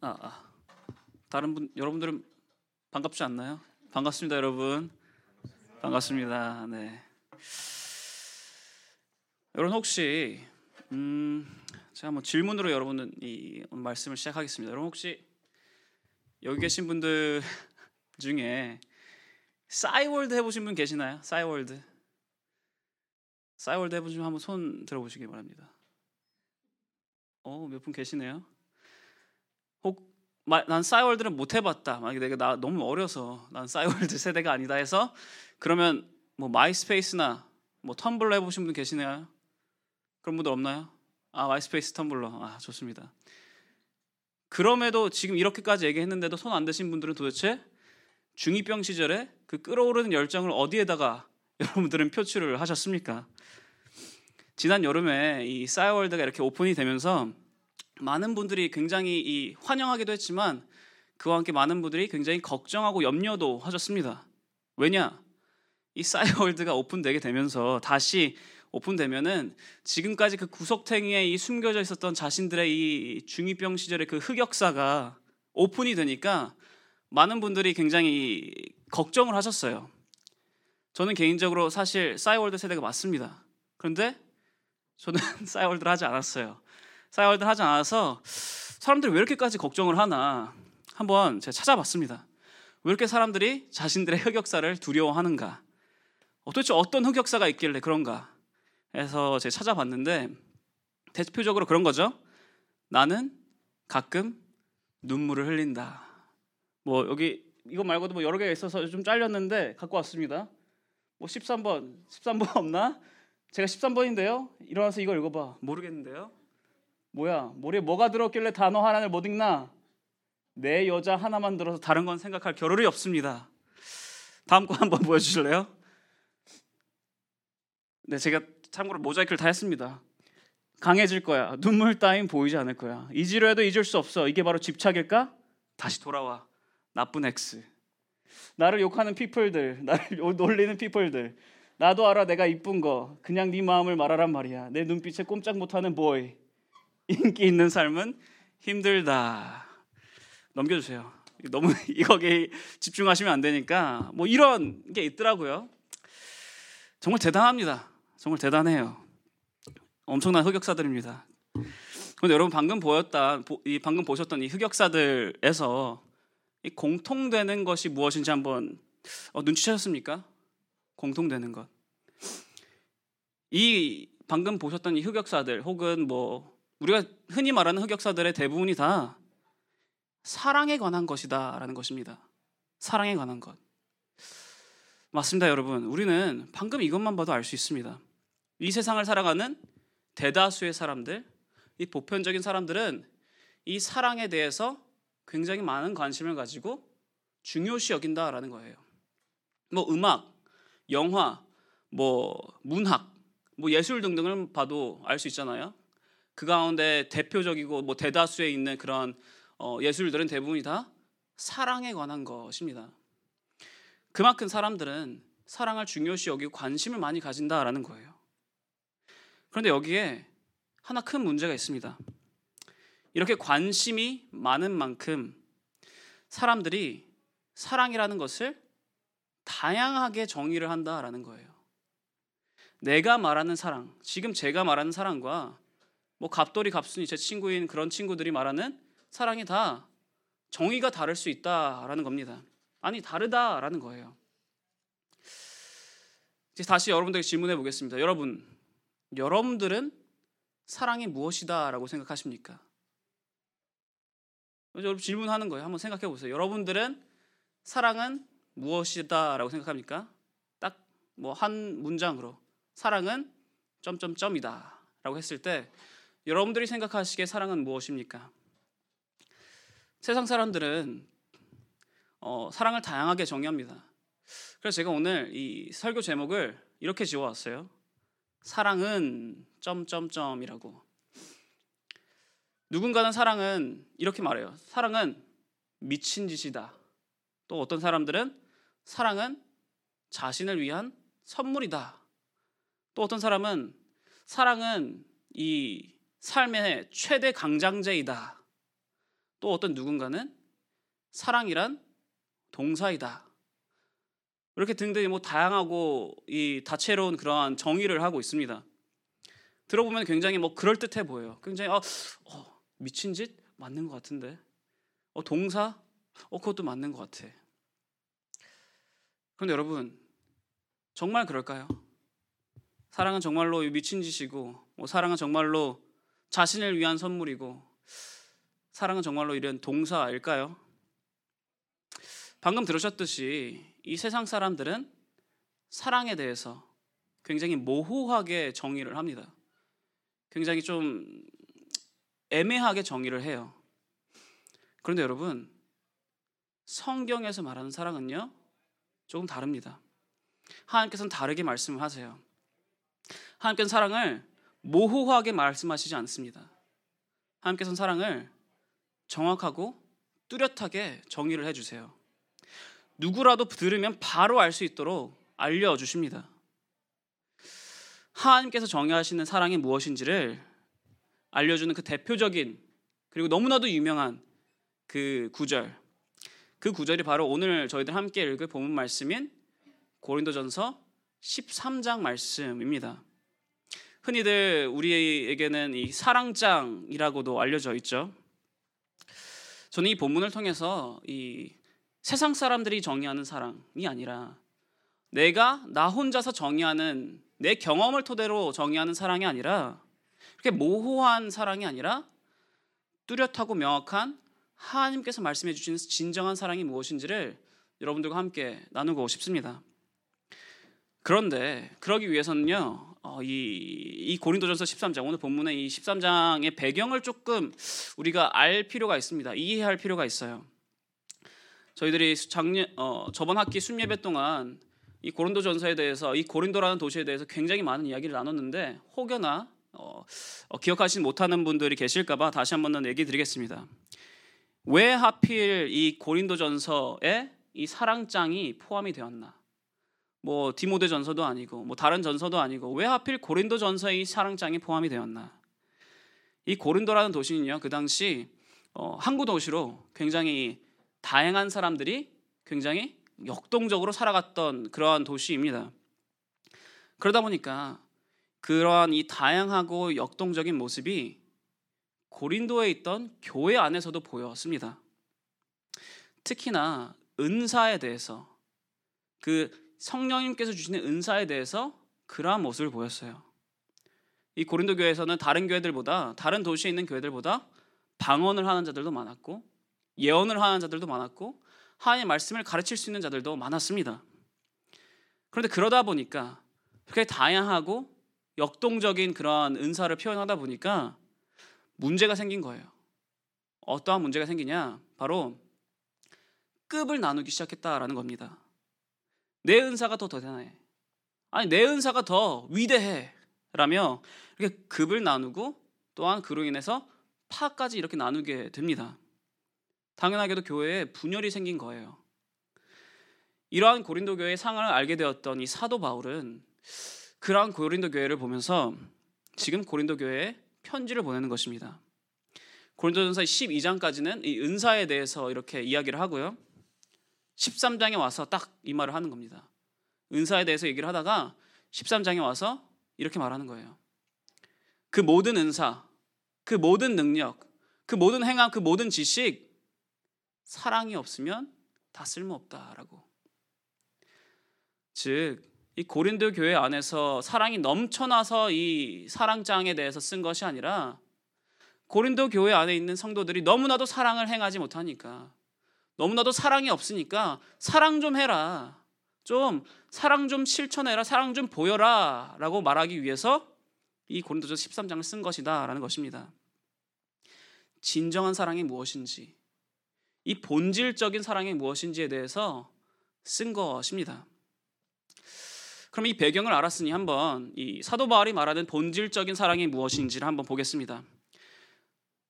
아, 아. 다른 분 여러분들은 반갑지 않나요? 반갑습니다, 여러분. 반갑습니다. 네. 여러분 혹시 음 제가 뭐 질문으로 여러분은 이 말씀을 시작하겠습니다. 여러분 혹시 여기 계신 분들 중에 싸이월드 해보신 분 계시나요? 싸이월드. 싸이월드 해보신 분 한번 손 들어보시기 바랍니다. 어, 몇 분 계시네요. 혹, 난 싸이월드를 못 해봤다. 만약에 내가 나 너무 어려서 난 싸이월드 세대가 아니다 해서 그러면 뭐 마이스페이스나 뭐 텀블러 해보신 분 계시나요? 그런 분들 없나요? 아 마이스페이스 텀블러 아 좋습니다. 그럼에도 지금 이렇게까지 얘기했는데도 손 안 대신 분들은 도대체 중2병 시절에 그 끓어오르는 열정을 어디에다가 여러분들은 표출을 하셨습니까? 지난 여름에 이 싸이월드가 이렇게 오픈이 되면서 많은 분들이 굉장히 이 환영하기도 했지만 그와 함께 많은 분들이 굉장히 걱정하고 염려도 하셨습니다. 왜냐? 이 싸이월드가 오픈되게 되면서 다시 오픈되면은 지금까지 그 구석탱이에 이 숨겨져 있었던 자신들의 이 중2병 시절의 그 흑역사가 오픈이 되니까 많은 분들이 굉장히 걱정을 하셨어요. 저는 개인적으로 사실 싸이월드 세대가 맞습니다. 그런데 저는 싸이월드를 하지 않았어요. 싸이월드를 하지 않아서 사람들이 왜 이렇게까지 걱정을 하나 한번 제가 찾아봤습니다. 왜 이렇게 사람들이 자신들의 흑역사를 두려워하는가? 도대체 어떤 흑역사가 있길래 그런가? 해서 제가 찾아봤는데 대표적으로 그런 거죠. 나는 가끔 눈물을 흘린다. 뭐 여기 이거 말고도 뭐 여러 개가 있어서 좀 잘렸는데 갖고 왔습니다. 뭐 13번, 13번 없나? 제가 13번인데요. 일어나서 이걸 읽어봐. 모르겠는데요. 뭐야? 머리에 뭐가 들었길래 단어 하나를 못 읽나? 내 여자 하나만 들어서 다른 건 생각할 겨를이 없습니다. 다음 거 한번 보여주실래요? 네, 제가 참고로 모자이크를 다 했습니다. 강해질 거야. 눈물 따윈 보이지 않을 거야. 잊으려 해도 잊을 수 없어. 이게 바로 집착일까? 다시 돌아와. 나쁜 X. 나를 욕하는 피플들, 나를 놀리는 피플들. 나도 알아 내가 이쁜 거. 그냥 네 마음을 말하란 말이야. 내 눈빛에 꼼짝 못하는 보이. 인기 있는 삶은 힘들다. 넘겨주세요. 너무 이거에 집중하시면 안 되니까 뭐 이런 게 있더라고요. 정말 대단합니다. 정말 대단해요. 엄청난 흑역사들입니다. 그런데 여러분 방금 보였다, 이 방금 보셨던 이 흑역사들에서 이 공통되는 것이 무엇인지 한번 어, 눈치채셨습니까? 공통되는 것. 이 방금 보셨던 이 흑역사들 혹은 뭐 우리가 흔히 말하는 흑역사들의 대부분이 다 사랑에 관한 것이다라는 것입니다. 사랑에 관한 것. 맞습니다, 여러분. 우리는 방금 이것만 봐도 알 수 있습니다. 이 세상을 살아가는 대다수의 사람들, 이 보편적인 사람들은 이 사랑에 대해서 굉장히 많은 관심을 가지고 중요시 여긴다라는 거예요. 뭐 음악, 영화, 뭐 문학, 뭐 예술 등등을 봐도 알 수 있잖아요. 그 가운데 대표적이고 뭐 대다수에 있는 그런 어 예술들은 대부분이 다 사랑에 관한 것입니다. 그만큼 사람들은 사랑을 중요시 여기고 관심을 많이 가진다라는 거예요. 그런데 여기에 하나 큰 문제가 있습니다. 이렇게 관심이 많은 만큼 사람들이 사랑이라는 것을 다양하게 정의를 한다라는 거예요. 내가 말하는 사랑, 지금 제가 말하는 사랑과 뭐 갑돌이 갑순이 제 친구인 그런 친구들이 말하는 사랑이 다 정의가 다를 수 있다라는 겁니다. 아니 다르다라는 거예요. 이제 다시 여러분들에게 질문해 보겠습니다. 여러분, 여러분들은 사랑이 무엇이다라고 생각하십니까? 여러분 질문하는 거예요. 한번 생각해 보세요. 여러분들은 사랑은 무엇이다라고 생각합니까? 딱 뭐 한 문장으로 사랑은 점점점이다라고 했을 때 여러분들이 생각하시기에 사랑은 무엇입니까? 세상 사람들은 어, 사랑을 다양하게 정의합니다. 그래서 제가 오늘 이 설교 제목을 이렇게 지어왔어요. 사랑은 점점점이라고. 누군가는 사랑은 이렇게 말해요. 사랑은 미친 짓이다. 또 어떤 사람들은 사랑은 자신을 위한 선물이다. 또 어떤 사람은 사랑은 이 삶의 최대 강장제이다. 또 어떤 누군가는 사랑이란 동사이다. 이렇게 등등이 뭐 다양하고 이 다채로운 그러한 정의를 하고 있습니다. 들어보면 굉장히 뭐 그럴 듯해 보여요. 굉장히 어, 어, 미친 짓 맞는 것 같은데. 어 동사 어 그것도 맞는 것 같아. 그런데 여러분 정말 그럴까요? 사랑은 정말로 미친 짓이고 뭐 사랑은 정말로 자신을 위한 선물이고 사랑은 정말로 이런 동사일까요? 방금 들으셨듯이 이 세상 사람들은 사랑에 대해서 굉장히 모호하게 정의를 합니다. 굉장히 좀 애매하게 정의를 해요. 그런데 여러분, 성경에서 말하는 사랑은요, 조금 다릅니다. 하나님께서는 다르게 말씀을 하세요. 하나님께서는 사랑을 모호하게 말씀하시지 않습니다. 하나님께서는 사랑을 정확하고 뚜렷하게 정의를 해주세요. 누구라도 들으면 바로 알 수 있도록 알려주십니다. 하나님께서 정의하시는 사랑이 무엇인지를 알려주는 그 대표적인 그리고 너무나도 유명한 그 구절. 그 구절이 바로 오늘 저희들 함께 읽을 본문 말씀인 고린도전서 13장 말씀입니다. 흔히들 우리에게는 이 사랑장이라고도 알려져 있죠. 저는 이 본문을 통해서 이 세상 사람들이 정의하는 사랑이 아니라 내가 나 혼자서 정의하는 내 경험을 토대로 정의하는 사랑이 아니라 그렇게 모호한 사랑이 아니라 뚜렷하고 명확한 하나님께서 말씀해 주신 진정한 사랑이 무엇인지를 여러분들과 함께 나누고 싶습니다. 그런데 그러기 위해서는요, 어, 이, 이 고린도전서 13장 오늘 본문의 이 13장의 배경을 조금 우리가 알 필요가 있습니다. 이해할 필요가 있어요. 저희들이 작년 어, 저번 학기 순예배 동안 이 고린도전서에 대해서 이 고린도라는 도시에 대해서 굉장히 많은 이야기를 나눴는데 혹여나 어, 어, 기억하지 못하는 분들이 계실까봐 다시 한번 얘기 드리겠습니다. 왜 하필 이 고린도전서에 이 사랑장이 포함이 되었나? 뭐 디모데 전서도 아니고 뭐 다른 전서도 아니고 왜 하필 고린도 전서에 이 사랑장이 포함이 되었나? 이 고린도라는 도시는요 그 당시 어, 항구 도시로 굉장히 다양한 사람들이 굉장히 역동적으로 살아갔던 그러한 도시입니다. 그러다 보니까 그러한 이 다양하고 역동적인 모습이 고린도에 있던 교회 안에서도 보였습니다. 특히나 은사에 대해서 그 성령님께서 주시는 은사에 대해서 그러한 모습을 보였어요. 이 고린도 교회에서는 다른 교회들보다 다른 도시에 있는 교회들보다 방언을 하는 자들도 많았고 예언을 하는 자들도 많았고 하나님의 말씀을 가르칠 수 있는 자들도 많았습니다. 그런데 그러다 보니까 그렇게 다양하고 역동적인 그러한 은사를 표현하다 보니까 문제가 생긴 거예요. 어떠한 문제가 생기냐? 바로 급을 나누기 시작했다라는 겁니다. 내 은사가 더 대단해. 아니 내 은사가 더 위대해. 라며 이렇게 급을 나누고 또한 그로 인해서 파까지 이렇게 나누게 됩니다. 당연하게도 교회에 분열이 생긴 거예요. 이러한 고린도 교회의 상황을 알게 되었던 이 사도 바울은 그러한 고린도 교회를 보면서 지금 고린도 교회에 편지를 보내는 것입니다. 고린도전서 12장까지는 이 은사에 대해서 이렇게 이야기를 하고요. 13장에 와서 딱 이 말을 하는 겁니다. 은사에 대해서 얘기를 하다가 13장에 와서 이렇게 말하는 거예요. 그 모든 은사, 그 모든 능력, 그 모든 행함, 그 모든 지식 사랑이 없으면 다 쓸모없다라고. 즉, 이 고린도 교회 안에서 사랑이 넘쳐나서 이 사랑장에 대해서 쓴 것이 아니라 고린도 교회 안에 있는 성도들이 너무나도 사랑을 행하지 못하니까 너무나도 사랑이 없으니까 사랑 좀 해라. 좀 사랑 좀 실천해라. 사랑 좀 보여라. 라고 말하기 위해서 이 고린도서 13장을 쓴 것이다. 라는 것입니다. 진정한 사랑이 무엇인지, 이 본질적인 사랑이 무엇인지에 대해서 쓴 것입니다. 그럼 이 배경을 알았으니 한번 이 사도 바울이 말하는 본질적인 사랑이 무엇인지를 한번 보겠습니다.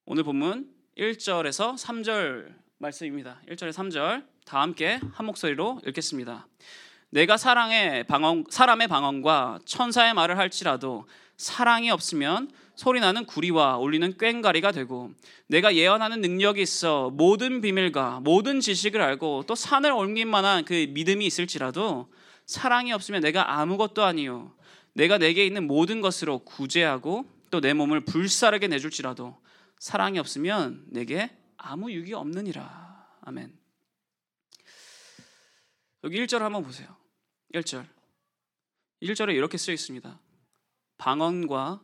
오늘 본문 1절에서 3절 말씀입니다. 1절에 3절 다 함께 한 목소리로 읽겠습니다. 내가 사랑의 방언, 사람의 방언과 천사의 말을 할지라도 사랑이 없으면 소리나는 구리와 울리는 꽹가리가 되고 내가 예언하는 능력이 있어 모든 비밀과 모든 지식을 알고 또 산을 옮길 만한 그 믿음이 있을지라도 사랑이 없으면 내가 아무것도 아니요 내가 내게 있는 모든 것으로 구제하고 또 내 몸을 불사르게 내줄지라도 사랑이 없으면 내게 아무 유익이 없느니라. 아멘. 여기 1절 한번 보세요. 1절. 1절에 이렇게 쓰여 있습니다. 방언과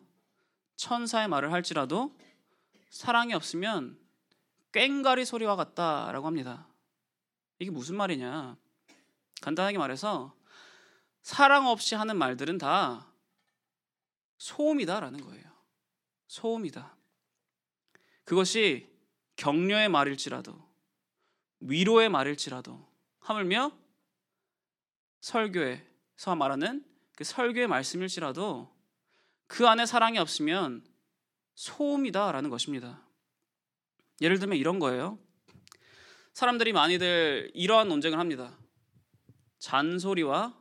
천사의 말을 할지라도 사랑이 없으면 꽹가리 소리와 같다라고 합니다. 이게 무슨 말이냐? 간단하게 말해서 사랑 없이 하는 말들은 다 소음이다라는 거예요. 소음이다. 그것이 격려의 말일지라도 위로의 말일지라도 하물며 설교에서 말하는 그 설교의 말씀일지라도 그 안에 사랑이 없으면 소음이다라는 것입니다. 예를 들면 이런 거예요. 사람들이 많이들 이러한 논쟁을 합니다. 잔소리와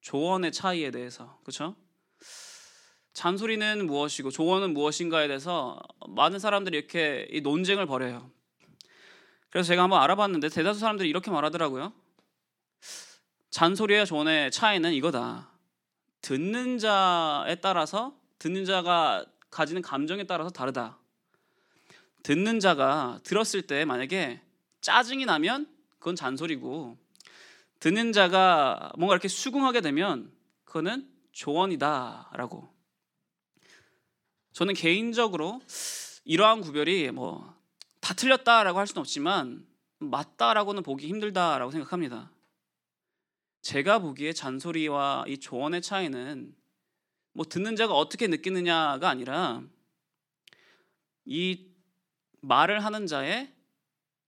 조언의 차이에 대해서. 그렇죠? 잔소리는 무엇이고 조언은 무엇인가에 대해서 많은 사람들이 이렇게 논쟁을 벌여요. 그래서 제가 한번 알아봤는데 대다수 사람들이 이렇게 말하더라고요. 잔소리와 조언의 차이는 이거다. 듣는 자에 따라서 듣는 자가 가지는 감정에 따라서 다르다. 듣는 자가 들었을 때 만약에 짜증이 나면 그건 잔소리고 듣는 자가 뭔가 이렇게 수긍하게 되면 그거는 조언이다라고 저는 개인적으로 이러한 구별이 뭐 다 틀렸다라고 할 수는 없지만 맞다라고는 보기 힘들다라고 생각합니다. 제가 보기에 잔소리와 이 조언의 차이는 뭐 듣는 자가 어떻게 느끼느냐가 아니라 이 말을 하는 자의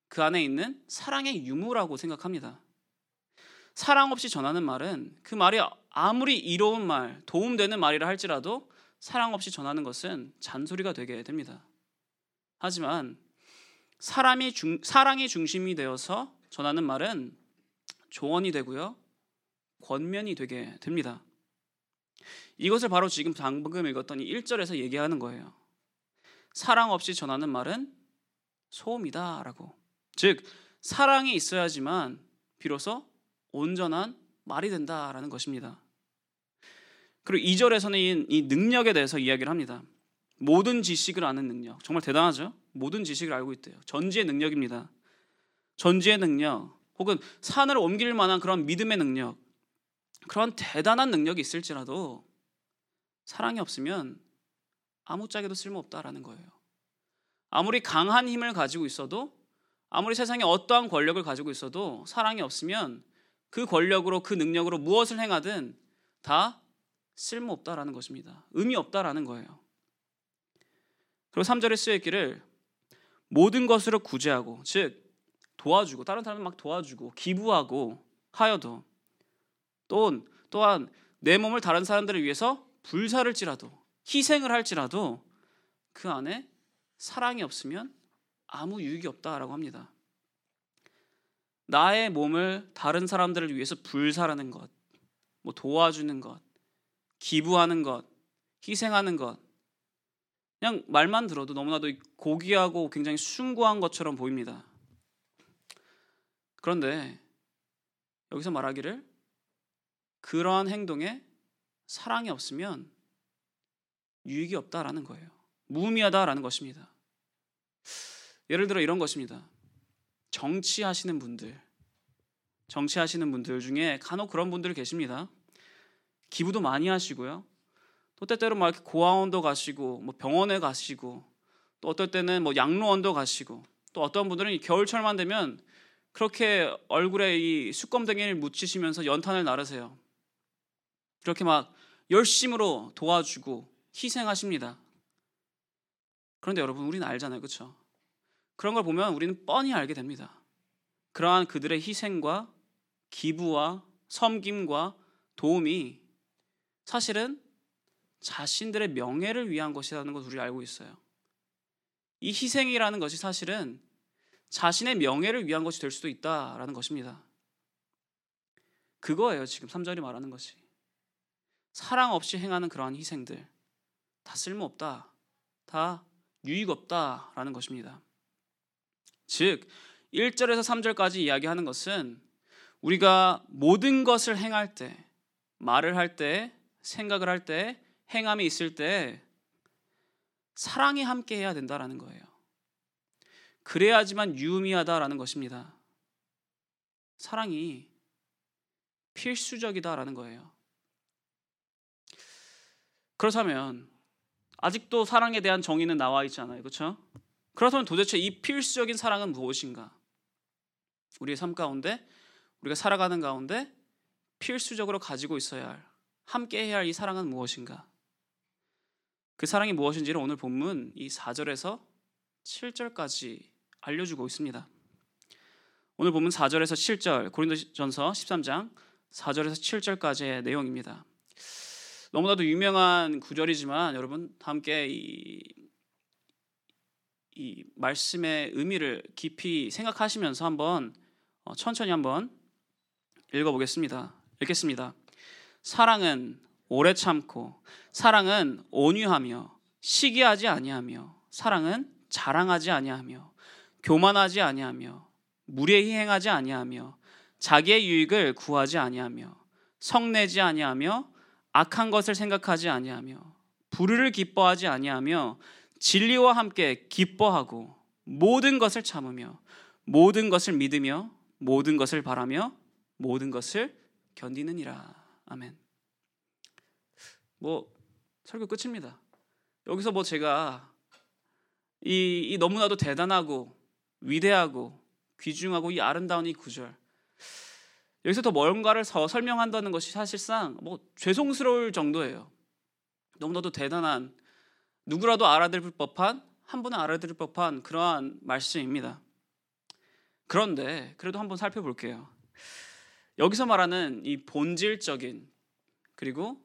그 안에 있는 사랑의 유무라고 생각합니다. 사랑 없이 전하는 말은 그 말이 아무리 이로운 말, 도움되는 말이라 할지라도 사랑 없이 전하는 것은 잔소리가 되게 됩니다. 하지만 사람이 중, 사랑이 중심이 되어서 전하는 말은 조언이 되고요. 권면이 되게 됩니다. 이것을 바로 지금 방금 읽었던 이 1절에서 얘기하는 거예요. 사랑 없이 전하는 말은 소음이다라고. 즉 사랑이 있어야지만 비로소 온전한 말이 된다라는 것입니다. 그리고 2절에서는 이 능력에 대해서 이야기를 합니다. 모든 지식을 아는 능력. 정말 대단하죠? 모든 지식을 알고 있대요. 전지의 능력입니다. 전지의 능력, 혹은 산을 옮길 만한 그런 믿음의 능력, 그런 대단한 능력이 있을지라도 사랑이 없으면 아무짝에도 쓸모없다라는 거예요. 아무리 강한 힘을 가지고 있어도 아무리 세상에 어떠한 권력을 가지고 있어도 사랑이 없으면 그 권력으로 그 능력으로 무엇을 행하든 다 쓸모없다라는 것입니다. 의미 없다라는 거예요. 그리고 3절에 쓰여 있기를 모든 것으로 구제하고 즉 도와주고 다른 사람을 막 도와주고 기부하고 하여도 또 또한 내 몸을 다른 사람들을 위해서 불사를지라도 희생을 할지라도 그 안에 사랑이 없으면 아무 유익이 없다라고 합니다. 나의 몸을 다른 사람들을 위해서 불사라는 것, 뭐 도와주는 것, 기부하는 것, 희생하는 것. 그냥 말만 들어도 너무나도 고귀하고 굉장히 숭고한 것처럼 보입니다. 그런데 여기서 말하기를 그러한 행동에 사랑이 없으면 유익이 없다라는 거예요. 무의미하다라는 것입니다. 예를 들어 이런 것입니다. 정치하시는 분들, 정치하시는 분들 중에 간혹 그런 분들 계십니다. 기부도 많이 하시고요. 또 때때로 막 이렇게 고아원도 가시고 뭐 병원에 가시고 또 어떨 때는 뭐 양로원도 가시고 또 어떤 분들은 겨울철만 되면 그렇게 얼굴에 이 수검댕이를 묻히시면서 연탄을 나르세요. 그렇게 막 열심으로 도와주고 희생하십니다. 그런데 여러분 우리는 알잖아요. 그렇죠? 그런 걸 보면 우리는 뻔히 알게 됩니다. 그러한 그들의 희생과 기부와 섬김과 도움이 사실은 자신들의 명예를 위한 것이라는 것을 우리 알고 있어요. 이 희생이라는 것이 사실은 자신의 명예를 위한 것이 될 수도 있다라는 것입니다. 그거예요, 지금 3절이 말하는 것이. 사랑 없이 행하는 그러한 희생들. 다 쓸모없다. 다 유익 없다라는 것입니다. 즉 1절에서 3절까지 이야기하는 것은 우리가 모든 것을 행할 때 말을 할 때 생각을 할 때 행함이 있을 때 사랑이 함께 해야 된다라는 거예요. 그래야지만 유의미하다라는 것입니다. 사랑이 필수적이다라는 거예요. 그렇다면 아직도 사랑에 대한 정의는 나와 있지 않아요. 그렇죠? 그렇다면 도대체 이 필수적인 사랑은 무엇인가? 우리의 삶 가운데 우리가 살아가는 가운데 필수적으로 가지고 있어야 할 함께 해야 할 이 사랑은 무엇인가? 그 사랑이 무엇인지를 오늘 본문 이 4절에서 7절까지 알려주고 있습니다. 오늘 본문 4절에서 7절 고린도전서 13장 4절에서 7절까지의 내용입니다. 너무나도 유명한 구절이지만 여러분 함께 이, 이 말씀의 의미를 깊이 생각하시면서 한번 어, 천천히 한번 읽어보겠습니다. 읽겠습니다. 사랑은 오래 참고 사랑은 온유하며 시기하지 아니하며 사랑은 자랑하지 아니하며 교만하지 아니하며 무례히 행하지 아니하며 자기의 유익을 구하지 아니하며 성내지 아니하며 악한 것을 생각하지 아니하며 불의를 기뻐하지 아니하며 진리와 함께 기뻐하고 모든 것을 참으며 모든 것을 믿으며 모든 것을 바라며 모든 것을 견디느니라. 아멘. 뭐 설교 끝입니다. 여기서 뭐 제가 이, 이 너무나도 대단하고 위대하고 귀중하고 이 아름다운 이 구절 여기서 더 뭔가를 더 설명한다는 것이 사실상 뭐 죄송스러울 정도예요. 너무나도 대단한 누구라도 알아들을 법한 한 분은 알아들을 법한 그러한 말씀입니다. 그런데 그래도 한번 살펴볼게요. 여기서 말하는 이 본질적인 그리고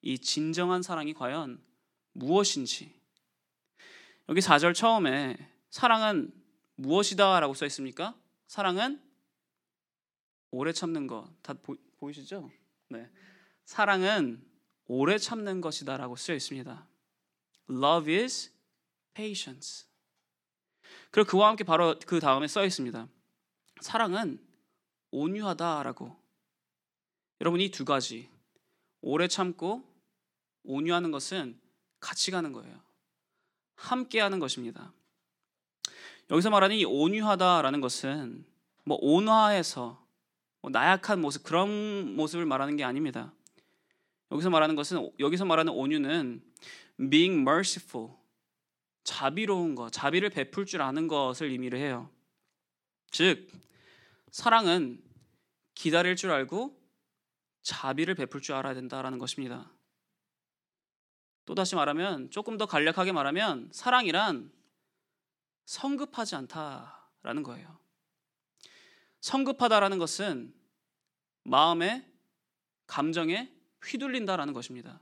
이 진정한 사랑이 과연 무엇인지 여기 4절 처음에 사랑은 무엇이다라고 써 있습니까? 사랑은 오래 참는 것. 다 보, 보이시죠? 네. 사랑은 오래 참는 것이다라고 쓰여 있습니다. Love is patience. 그리고 그와 함께 바로 그 다음에 써 있습니다. 사랑은 온유하다라고. 여러분 이 두 가지 오래 참고 온유하는 것은 같이 가는 거예요. 함께 하는 것입니다. 여기서 말하는 이 온유하다라는 것은 뭐 온화해서 뭐 나약한 모습 그런 모습을 말하는 게 아닙니다. 여기서 말하는 것은 여기서 말하는 온유는 being merciful 자비로운 것, 자비를 베풀 줄 아는 것을 의미를 해요. 즉 사랑은 기다릴 줄 알고 자비를 베풀 줄 알아야 된다라는 것입니다. 또 다시 말하면 조금 더 간략하게 말하면 사랑이란 성급하지 않다라는 거예요. 성급하다라는 것은 마음에 감정에 휘둘린다라는 것입니다.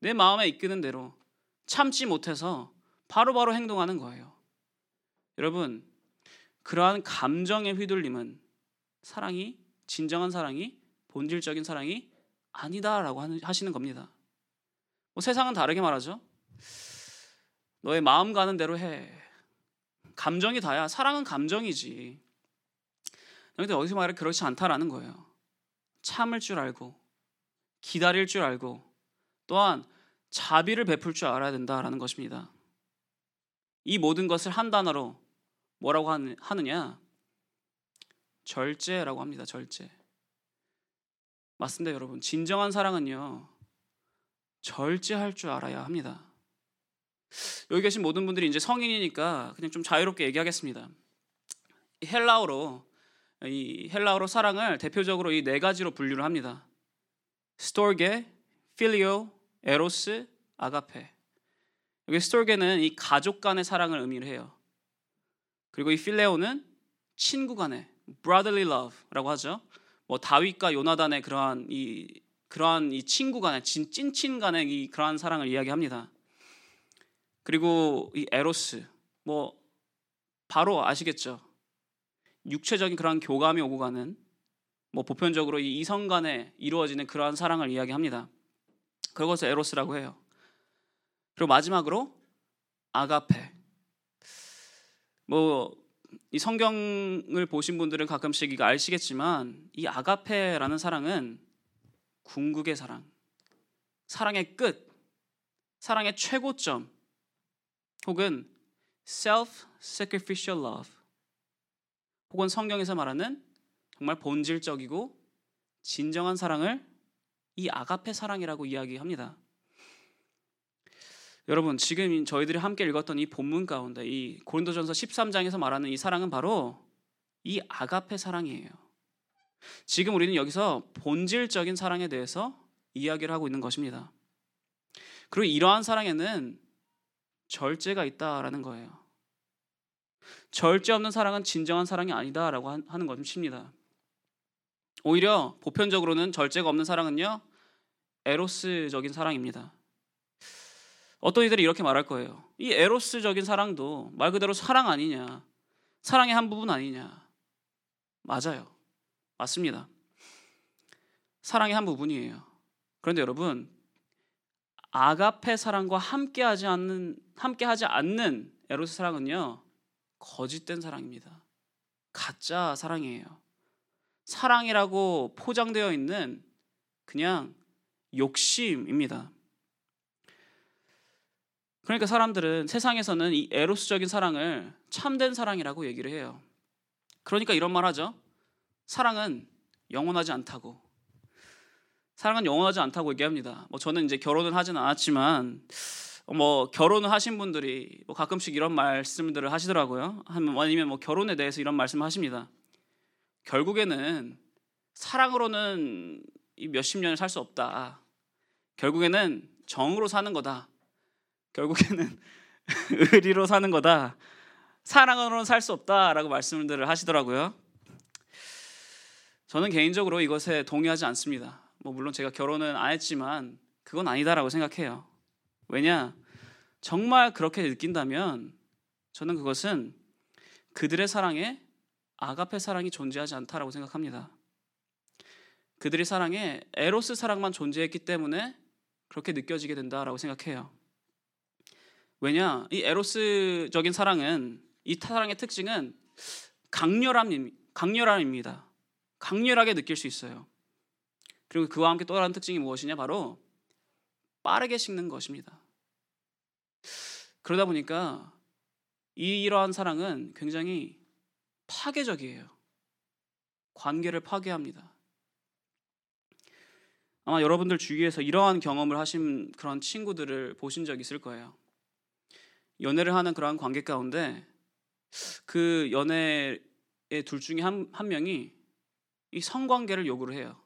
내 마음에 이끄는 대로 참지 못해서 바로바로 바로 행동하는 거예요. 여러분, 그러한 감정의 휘둘림은 사랑이 진정한 사랑이 본질적인 사랑이 아니다라고 하시는 겁니다. 뭐 세상은 다르게 말하죠. 너의 마음 가는 대로 해. 감정이 다야. 사랑은 감정이지. 그런데 여기서 말해 그렇지 않다라는 거예요. 참을 줄 알고 기다릴 줄 알고 또한 자비를 베풀 줄 알아야 된다라는 것입니다. 이 모든 것을 한 단어로 뭐라고 하느냐? 절제라고 합니다. 절제. 맞습니다, 여러분. 진정한 사랑은요. 절제할 줄 알아야 합니다. 여기 계신 모든 분들이 이제 성인이니까 그냥 좀 자유롭게 얘기하겠습니다. 헬라어로 이 헬라어로 사랑을 대표적으로 이 네 가지로 분류를 합니다. 스토르게, 필리오, 에로스, 아가페. 여기 스토르게는 이 가족 간의 사랑을 의미를 해요. 그리고 이 필레오는 친구 간의 brotherly love라고 하죠. 뭐 다윗과 요나단의 그러한 이 그러한 이 친구 간의 진, 찐친 간의 이 그러한 사랑을 이야기합니다. 그리고 이 에로스 뭐 바로 아시겠죠? 육체적인 그러한 교감이 오고 가는 뭐 보편적으로 이 이성 간에 이루어지는 그러한 사랑을 이야기합니다. 그것을 에로스라고 해요. 그리고 마지막으로 아가페. 뭐 이 성경을 보신 분들은 가끔씩 이거 아시겠지만 이 아가페라는 사랑은 궁극의 사랑, 사랑의 끝, 사랑의 최고점, 혹은 self-sacrificial love, 혹은 성경에서 말하는 정말 본질적이고 진정한 사랑을 이 아가페 사랑이라고 이야기합니다. 여러분 지금 저희들이 함께 읽었던 이 본문 가운데 이 고린도전서 13장에서 말하는 이 사랑은 바로 이 아가페 사랑이에요. 지금 우리는 여기서 본질적인 사랑에 대해서 이야기를 하고 있는 것입니다. 그리고 이러한 사랑에는 절제가 있다라는 거예요. 절제 없는 사랑은 진정한 사랑이 아니다라고 하는 것입니다. 오히려 보편적으로는 절제가 없는 사랑은요 에로스적인 사랑입니다. 어떤 이들이 이렇게 말할 거예요. 이 에로스적인 사랑도 말 그대로 사랑 아니냐? 사랑의 한 부분 아니냐? 맞아요. 맞습니다. 사랑의 한 부분이에요. 그런데 여러분 아가페 사랑과 함께 하지 않는 함께 하지 않는 에로스 사랑은요 거짓된 사랑입니다. 가짜 사랑이에요. 사랑이라고 포장되어 있는 그냥 욕심입니다. 그러니까 사람들은 세상에서는 이 에로스적인 사랑을 참된 사랑이라고 얘기를 해요. 그러니까 이런 말 하죠. 사랑은 영원하지 않다고. 사랑은 영원하지 않다고 얘기합니다. 뭐 저는 이제 결혼을 하진 않았지만 뭐 결혼을 하신 분들이 뭐 가끔씩 이런 말씀들을 하시더라고요. 아니면 뭐 결혼에 대해서 이런 말씀을 하십니다. 결국에는 사랑으로는 몇십 년을 살 수 없다. 결국에는 정으로 사는 거다. 결국에는 의리로 사는 거다. 사랑으로는 살 수 없다라고 말씀들을 하시더라고요. 저는 개인적으로 이것에 동의하지 않습니다. 뭐 물론 제가 결혼은 안 했지만 그건 아니다라고 생각해요. 왜냐? 정말 그렇게 느낀다면 저는 그것은 그들의 사랑에 아가페 사랑이 존재하지 않다라고 생각합니다. 그들의 사랑에 에로스 사랑만 존재했기 때문에 그렇게 느껴지게 된다라고 생각해요. 왜냐? 이 에로스적인 사랑은 이 사랑의 특징은 강렬함 강렬함입니다. 강렬하게 느낄 수 있어요. 그리고 그와 함께 또 다른 특징이 무엇이냐? 바로 빠르게 식는 것입니다. 그러다 보니까 이러한 사랑은 굉장히 파괴적이에요. 관계를 파괴합니다. 아마 여러분들 주위에서 이러한 경험을 하신 그런 친구들을 보신 적 있을 거예요. 연애를 하는 그러한 관계 가운데 그 연애의 둘 중에 한, 한 명이 이 성관계를 요구를 해요.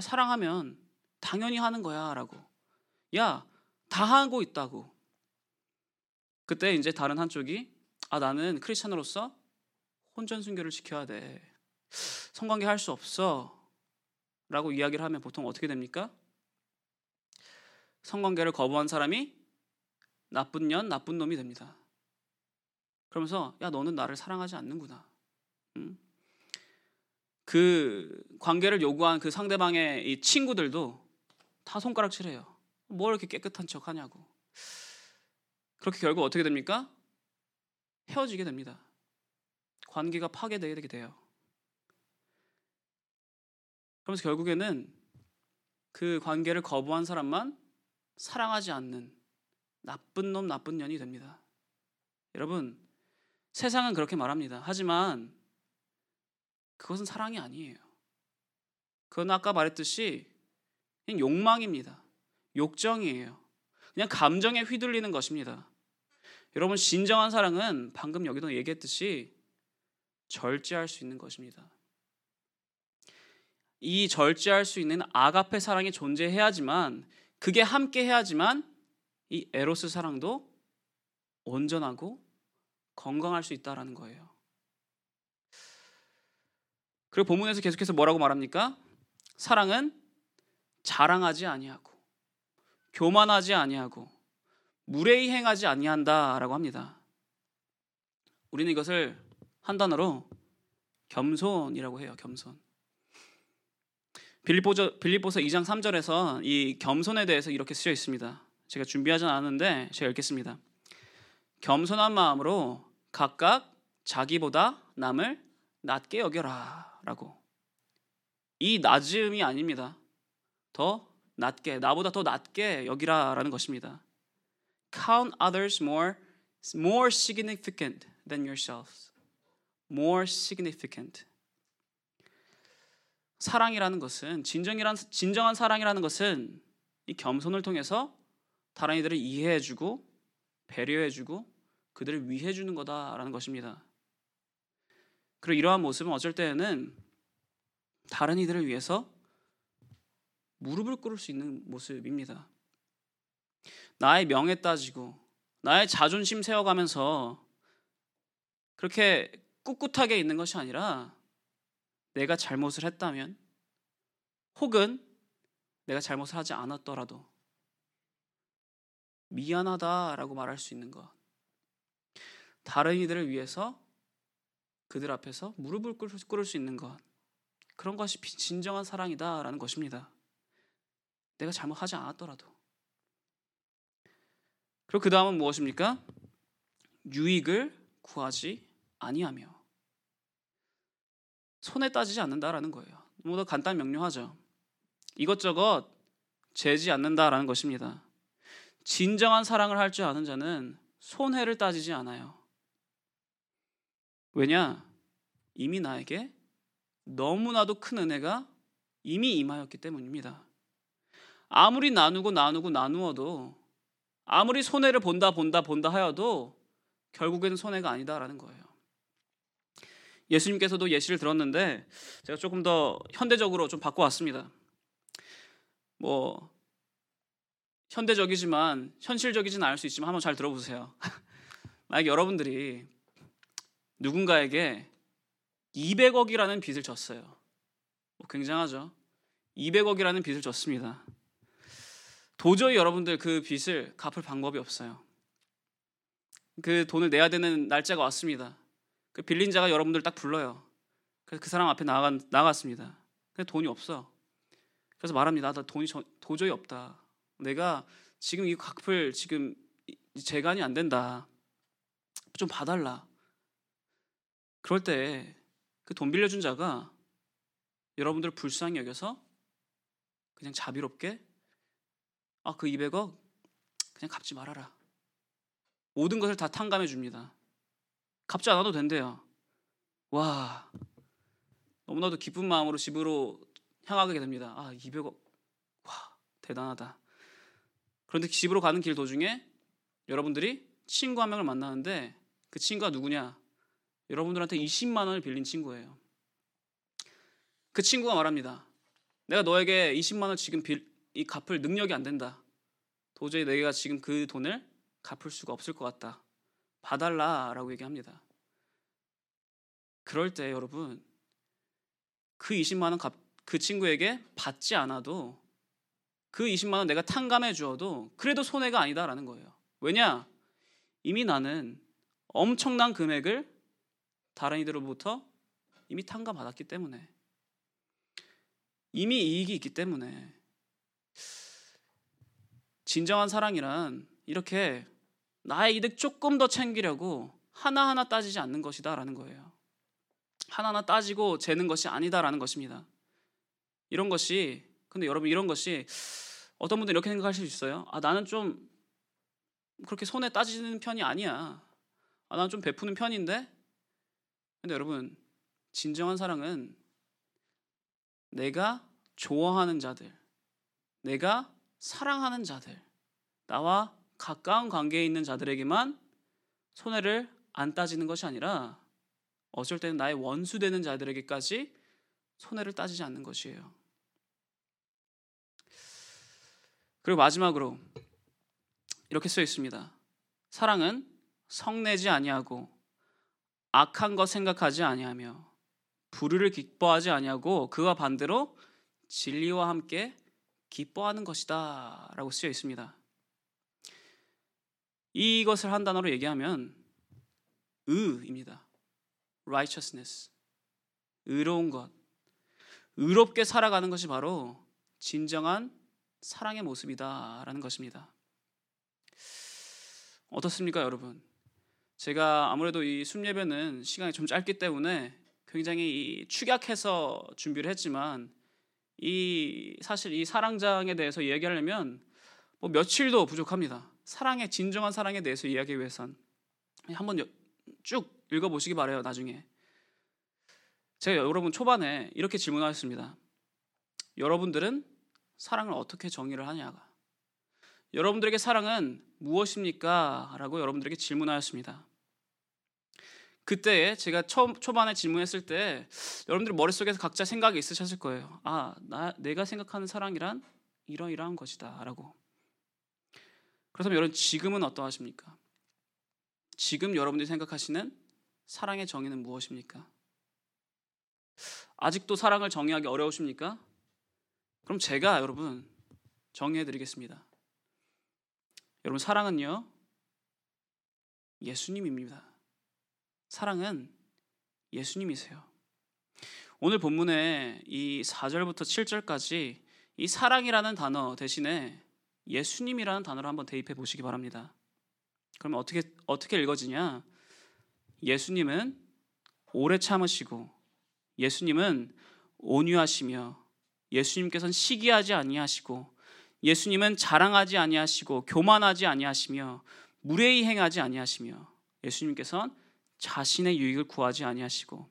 사랑하면 당연히 하는 거야 라고. 야, 다 하고 있다고. 그때 이제 다른 한쪽이 아, 나는 크리스천으로서 혼전 순결을 지켜야 돼. 성관계 할 수 없어. 라고 이야기를 하면 보통 어떻게 됩니까? 성관계를 거부한 사람이 나쁜 년, 나쁜 놈이 됩니다. 그러면서 야 너는 나를 사랑하지 않는구나. 응? 그 관계를 요구한 그 상대방의 이 친구들도 다 손가락질해요. 뭘 이렇게 깨끗한 척 하냐고. 그렇게 결국 어떻게 됩니까? 헤어지게 됩니다. 관계가 파괴되게 돼요. 그러면서 결국에는 그 관계를 거부한 사람만 사랑하지 않는 나쁜 놈, 나쁜 년이 됩니다. 여러분, 세상은 그렇게 말합니다. 하지만 그것은 사랑이 아니에요. 그건 아까 말했듯이 그냥 욕망입니다. 욕정이에요. 그냥 감정에 휘둘리는 것입니다. 여러분, 진정한 사랑은 방금 여기도 얘기했듯이 절제할 수 있는 것입니다. 이 절제할 수 있는 아가페 사랑이 존재해야지만 그게 함께 해야지만 이 에로스 사랑도 온전하고 건강할 수 있다라는 거예요. 그리고 본문에서 계속해서 뭐라고 말합니까? 사랑은 자랑하지 아니하고 교만하지 아니하고 무례히 행하지 아니한다라고 합니다. 우리는 이것을 한 단어로 겸손이라고 해요. 겸손. 빌립보서, 빌립보서 2장 3절에서 이 겸손에 대해서 이렇게 쓰여 있습니다. 제가 준비하지 않았는데 제가 읽겠습니다. 겸손한 마음으로 각각 자기보다 남을 낮게 여겨라라고. 이 낮음이 아닙니다. 더 낮게 나보다 더 낮게 여기라라는 것입니다. Count others more more significant than yourselves. More significant. 사랑이라는 것은 진정이란 진정한 사랑이라는 것은 이 겸손을 통해서 다른 이들을 이해해주고 배려해주고 그들을 위해주는 거다라는 것입니다. 그리고 이러한 모습은 어쩔 때에는 다른 이들을 위해서 무릎을 꿇을 수 있는 모습입니다. 나의 명예 따지고 나의 자존심 세워가면서 그렇게 꿋꿋하게 있는 것이 아니라 내가 잘못을 했다면 혹은 내가 잘못을 하지 않았더라도 미안하다라고 말할 수 있는 것. 다른 이들을 위해서 그들 앞에서 무릎을 꿇을 수 있는 것. 그런 것이 진정한 사랑이다라는 것입니다. 내가 잘못하지 않았더라도. 그리고 그 다음은 무엇입니까? 유익을 구하지 아니하며 손에 따지지 않는다라는 거예요. 너무 간단 명료하죠. 이것저것 재지 않는다라는 것입니다. 진정한 사랑을 할 줄 아는 자는 손해를 따지지 않아요. 왜냐? 이미 나에게 너무나도 큰 은혜가 이미 임하였기 때문입니다. 아무리 나누고 나누고 나누어도 아무리 손해를 본다 본다 본다 하여도 결국에는 손해가 아니다라는 거예요. 예수님께서도 예시를 들었는데 제가 조금 더 현대적으로 좀 바꿔왔습니다. 뭐 현대적이지만 현실적이진 않을 수 있지만 한번 잘 들어보세요. 만약 여러분들이 누군가에게 200억이라는 빚을 졌어요. 뭐 굉장하죠. 200억이라는 빚을 졌습니다. 도저히 여러분들 그 빚을 갚을 방법이 없어요. 그 돈을 내야 되는 날짜가 왔습니다. 그 빌린 자가 여러분들 딱 불러요. 그래서 그 사람 앞에 나가, 나갔습니다. 근데 돈이 없어. 그래서 말합니다. 나 돈이 저, 도저히 없다. 내가 지금 이 갚을 지금 재간이 안 된다. 좀 봐달라. 그럴 때 그 돈 빌려준 자가 여러분들을 불쌍히 여겨서 그냥 자비롭게 아 그 200억 그냥 갚지 말아라. 모든 것을 다 탕감해 줍니다. 갚지 않아도 된대요. 와 너무나도 기쁜 마음으로 집으로 향하게 됩니다. 아 200억 와 대단하다. 그런데 집으로 가는 길 도중에 여러분들이 친구 한 명을 만나는데 그 친구가 누구냐? 여러분들한테 20만 원을 빌린 친구예요. 그 친구가 말합니다. 내가 너에게 20만 원 지금 빌, 이 갚을 능력이 안 된다. 도저히 내가 지금 그 돈을 갚을 수가 없을 것 같다. 봐달라라고 얘기합니다. 그럴 때 여러분 그 20만 원 갚, 그 친구에게 받지 않아도 그 20만 원 내가 탕감해 주어도 그래도 손해가 아니다라는 거예요. 왜냐? 이미 나는 엄청난 금액을 다른 이들로부터 이미 탕감 받았기 때문에 이미 이익이 있기 때문에 진정한 사랑이란 이렇게 나의 이득 조금 더 챙기려고 하나하나 따지지 않는 것이다라는 거예요. 하나하나 따지고 재는 것이 아니다라는 것입니다. 이런 것이 근데 여러분 이런 것이 어떤 분들 이렇게 생각하실 수 있어요. 아 나는 좀 그렇게 손에 따지는 편이 아니야. 아 나는 좀 베푸는 편인데. 근데 여러분 진정한 사랑은 내가 좋아하는 자들, 내가 사랑하는 자들, 나와 가까운 관계에 있는 자들에게만 손해를 안 따지는 것이 아니라 어쩔 때는 나의 원수 되는 자들에게까지 손해를 따지지 않는 것이에요. 그리고 마지막으로 이렇게 써 있습니다. 사랑은 성내지 아니하고 악한 것 생각하지 아니하며 불의를 기뻐하지 아니하고 그와 반대로 진리와 함께 기뻐하는 것이다라고 쓰여 있습니다. 이것을 한 단어로 얘기하면 의입니다. righteousness. 의로운 것. 의롭게 살아가는 것이 바로 진정한 사랑의 모습이다라는 것입니다. 어떻습니까, 여러분? 제가 아무래도 이 순예배는 시간이 좀 짧기 때문에 굉장히 축약해서 준비를 했지만 이 사실 이 사랑장에 대해서 이야기하려면 뭐 며칠도 부족합니다. 사랑의 진정한 사랑에 대해서 이야기하기 위해선 한번 쭉 읽어보시기 바래요. 나중에 제가 여러분 초반에 이렇게 질문하였습니다. 여러분들은 사랑을 어떻게 정의를 하냐가 여러분들에게 사랑은 무엇입니까? 라고 여러분들에게 질문하였습니다. 그때 제가 처음 초반에 질문했을 때 여러분들 머릿속에서 각자 생각이 있으셨을 거예요. 아, 나 내가 생각하는 사랑이란 이러이러한 것이다라고. 그렇다면 여러분 지금은 어떠하십니까? 지금 여러분들이 생각하시는 사랑의 정의는 무엇입니까? 아직도 사랑을 정의하기 어려우십니까? 그럼 제가 여러분 정의해 드리겠습니다. 여러분 사랑은요. 예수님입니다. 사랑은 예수님이세요. 오늘 본문의 이 4절부터 7절까지 이 사랑이라는 단어 대신에 예수님이라는 단어를 한번 대입해 보시기 바랍니다. 그러면 어떻게 어떻게 읽어지냐? 예수님은 오래 참으시고 예수님은 온유하시며 예수님께서는 시기하지 아니하시고 예수님은 자랑하지 아니하시고 교만하지 아니하시며 무례히 행하지 아니하시며 예수님께서는 자신의 유익을 구하지 아니하시고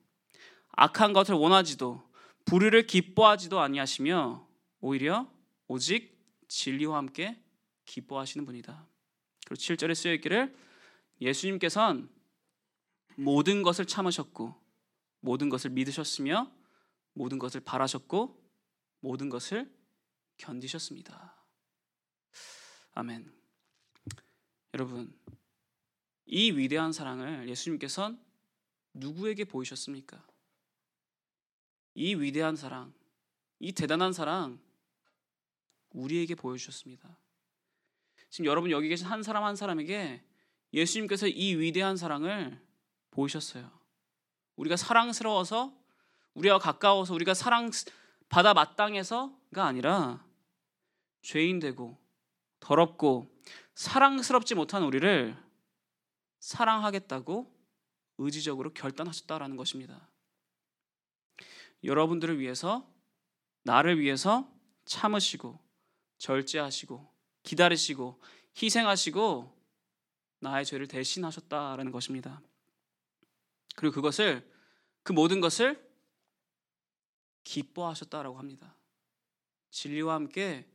악한 것을 원하지도 불의를 기뻐하지도 아니하시며 오히려 오직 진리와 함께 기뻐하시는 분이다. 그리고 7절에 쓰여 있기를 예수님께서는 모든 것을 참으셨고 모든 것을 믿으셨으며 모든 것을 바라셨고 모든 것을 견디셨습니다. 아멘. 여러분 이 위대한 사랑을 예수님께서는 누구에게 보이셨습니까? 이 위대한 사랑, 이 대단한 사랑 우리에게 보여주셨습니다. 지금 여러분 여기 계신 한 사람 한 사람에게 예수님께서 이 위대한 사랑을 보이셨어요. 우리가 사랑스러워서 우리와 가까워서 우리가 사랑 받아 마땅해서가 아니라 죄인 되고 더럽고 사랑스럽지 못한 우리를 사랑하겠다고 의지적으로 결단하셨다라는 것입니다. 여러분들을 위해서 나를 위해서 참으시고 절제하시고 기다리시고 희생하시고 나의 죄를 대신하셨다라는 것입니다. 그리고 그것을 그 모든 것을 기뻐하셨다라고 합니다. 진리와 함께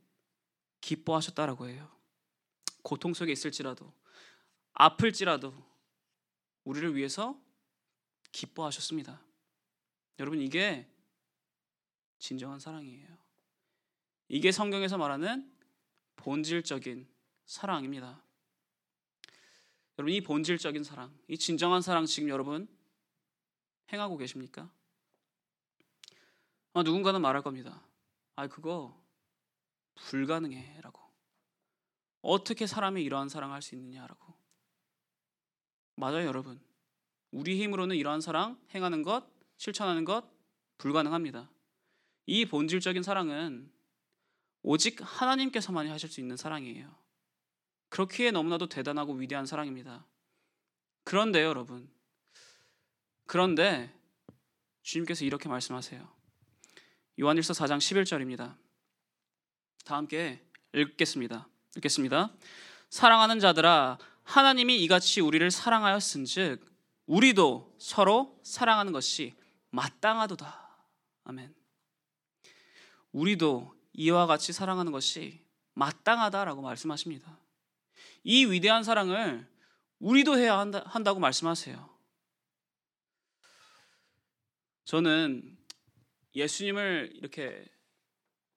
기뻐하셨다라고 해요. 고통 속에 있을지라도 아플지라도 우리를 위해서 기뻐하셨습니다. 여러분 이게 진정한 사랑이에요. 이게 성경에서 말하는 본질적인 사랑입니다. 여러분 이 본질적인 사랑, 이 진정한 사랑 지금 여러분 행하고 계십니까? 아, 누군가는 말할 겁니다. 아 그거 불가능해라고. 어떻게 사람이 이러한 사랑을 할 수 있느냐라고. 맞아요, 여러분. 우리 힘으로는 이러한 사랑 행하는 것, 실천하는 것 불가능합니다. 이 본질적인 사랑은 오직 하나님께서만이 하실 수 있는 사랑이에요. 그렇기에 너무나도 대단하고 위대한 사랑입니다. 그런데 여러분, 그런데 주님께서 이렇게 말씀하세요. 요한일서 4장 11절입니다. 다 함께 읽겠습니다. 읽겠습니다. 사랑하는 자들아 하나님이 이같이 우리를 사랑하였은즉 우리도 서로 사랑하는 것이 마땅하도다. 아멘. 우리도 이와 같이 사랑하는 것이 마땅하다라고 말씀하십니다. 이 위대한 사랑을 우리도 해야 한다, 한다고 말씀하세요. 저는 예수님을 이렇게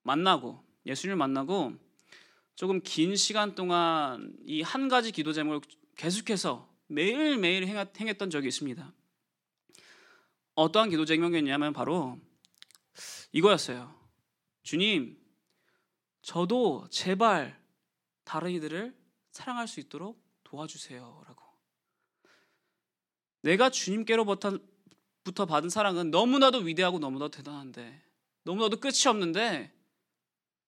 만나고 예수님을 만나고 조금 긴 시간 동안 이 한 가지 기도 제목을 계속해서 매일매일 행했던 적이 있습니다. 어떠한 기도 제목이었냐면 바로 이거였어요. 주님, 저도 제발 다른 이들을 사랑할 수 있도록 도와주세요. 라고. 내가 주님께로부터 받은 사랑은 너무나도 위대하고 너무나도 대단한데, 너무나도 끝이 없는데,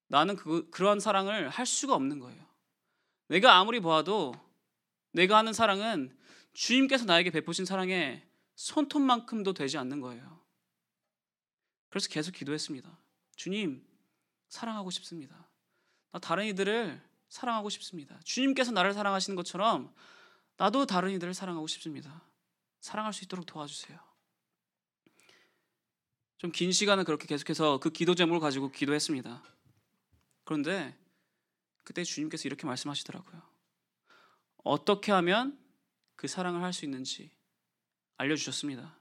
나는 그, 그러한 사랑을 할 수가 없는 거예요. 내가 아무리 보아도 내가 하는 사랑은 주님께서 나에게 베푸신 사랑의 손톱만큼도 되지 않는 거예요. 그래서 계속 기도했습니다. 주님, 사랑하고 싶습니다. 나 다른 이들을 사랑하고 싶습니다. 주님께서 나를 사랑하시는 것처럼 나도 다른 이들을 사랑하고 싶습니다. 사랑할 수 있도록 도와주세요. 좀 긴 시간을 그렇게 계속해서 그 기도 제목을 가지고 기도했습니다. 그런데 그때 주님께서 이렇게 말씀하시더라고요. 어떻게 하면 그 사랑을 할 수 있는지 알려주셨습니다.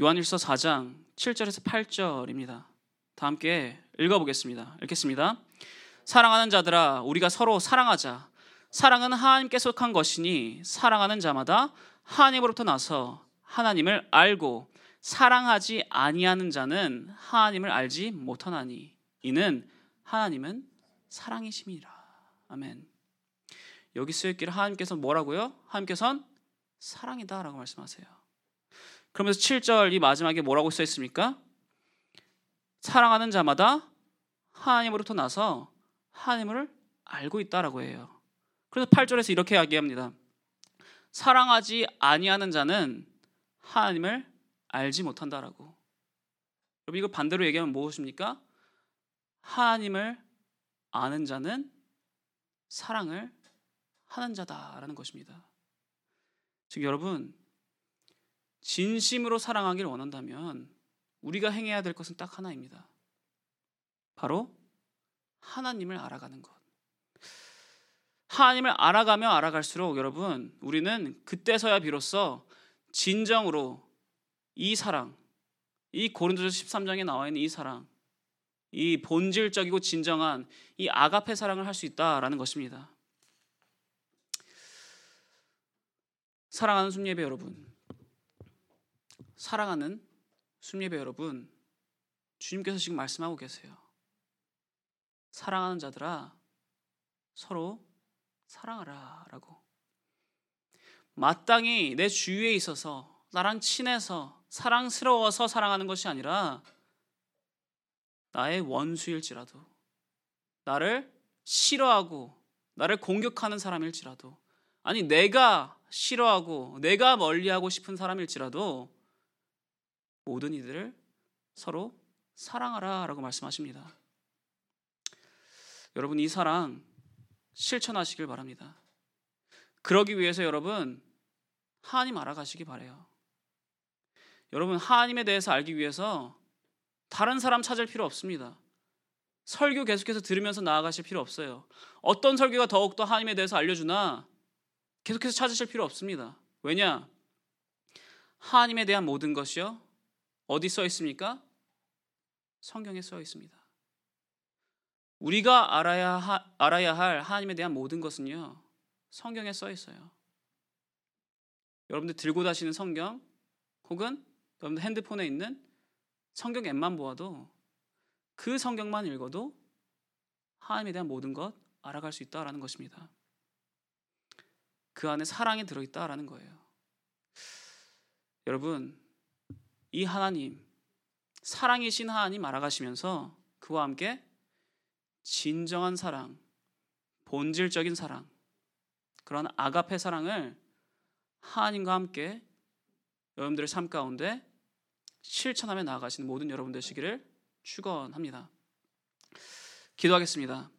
요한일서 4장 7절에서 8절입니다. 다 함께 읽어보겠습니다. 읽겠습니다. 사랑하는 자들아, 우리가 서로 사랑하자. 사랑은 하나님께 속한 것이니 사랑하는 자마다 하나님으로부터 나서 하나님을 알고 사랑하지 아니하는 자는 하나님을 알지 못하나니 이는 하나님은 사랑이심이라. 아멘. 여기 쓰였기를 하나님께서 뭐라고요? 하나님께서는 사랑이다라고 말씀하세요. 그러면서 7절 이 마지막에 뭐라고 써 있습니까? 사랑하는 자마다 하나님으로부터 나서 하나님을 알고 있다라고 해요. 그래서 8절에서 이렇게 이야기합니다. 사랑하지 아니하는 자는 하나님을 알지 못한다라고. 여러분 이거 반대로 얘기하면 무엇입니까? 하나님을 아는 자는 사랑을 하는 자다라는 것입니다. 즉 여러분 진심으로 사랑하기를 원한다면 우리가 행해야 될 것은 딱 하나입니다. 바로 하나님을 알아가는 것. 하나님을 알아가며 알아갈수록 여러분 우리는 그때서야 비로소 진정으로 이 사랑, 이 고린도서 13장에 나와 있는 이 사랑, 이 본질적이고 진정한 이 아가페 사랑을 할 수 있다라는 것입니다. 사랑하는 순예배 여러분, 사랑하는 순예배 여러분, 주님께서 지금 말씀하고 계세요. 사랑하는 자들아, 서로 사랑하라라고. 마땅히 내 주위에 있어서 나랑 친해서 사랑스러워서 사랑하는 것이 아니라 나의 원수일지라도 나를 싫어하고 나를 공격하는 사람일지라도 아니 내가 싫어하고 내가 멀리하고 싶은 사람일지라도 모든 이들을 서로 사랑하라라고 말씀하십니다. 여러분 이 사랑 실천하시길 바랍니다. 그러기 위해서 여러분 하나님 알아가시기 바래요. 여러분 하나님에 대해서 알기 위해서 다른 사람 찾을 필요 없습니다. 설교 계속해서 들으면서 나아가실 필요 없어요. 어떤 설교가 더욱더 하나님에 대해서 알려주나 계속해서 찾으실 필요 없습니다. 왜냐? 하나님에 대한 모든 것이요. 어디 써 있습니까? 성경에 써 있습니다. 우리가 알아야, 하, 알아야 할 하나님에 대한 모든 것은요. 성경에 써 있어요. 여러분들 들고 다시는 성경 혹은 여러분들 핸드폰에 있는 성경 앱만 보아도 그 성경만 읽어도 하나님에 대한 모든 것 알아갈 수 있다라는 것입니다. 그 안에 사랑이 들어있다라는 거예요. 여러분, 이 하나님, 사랑이신 하나님 알아가시면서 그와 함께 진정한 사랑, 본질적인 사랑, 그런 아가페 사랑을 하나님과 함께 여러분들의 삶 가운데 실천하며 나아가시는 모든 여러분 되시기를 축원합니다. 기도하겠습니다.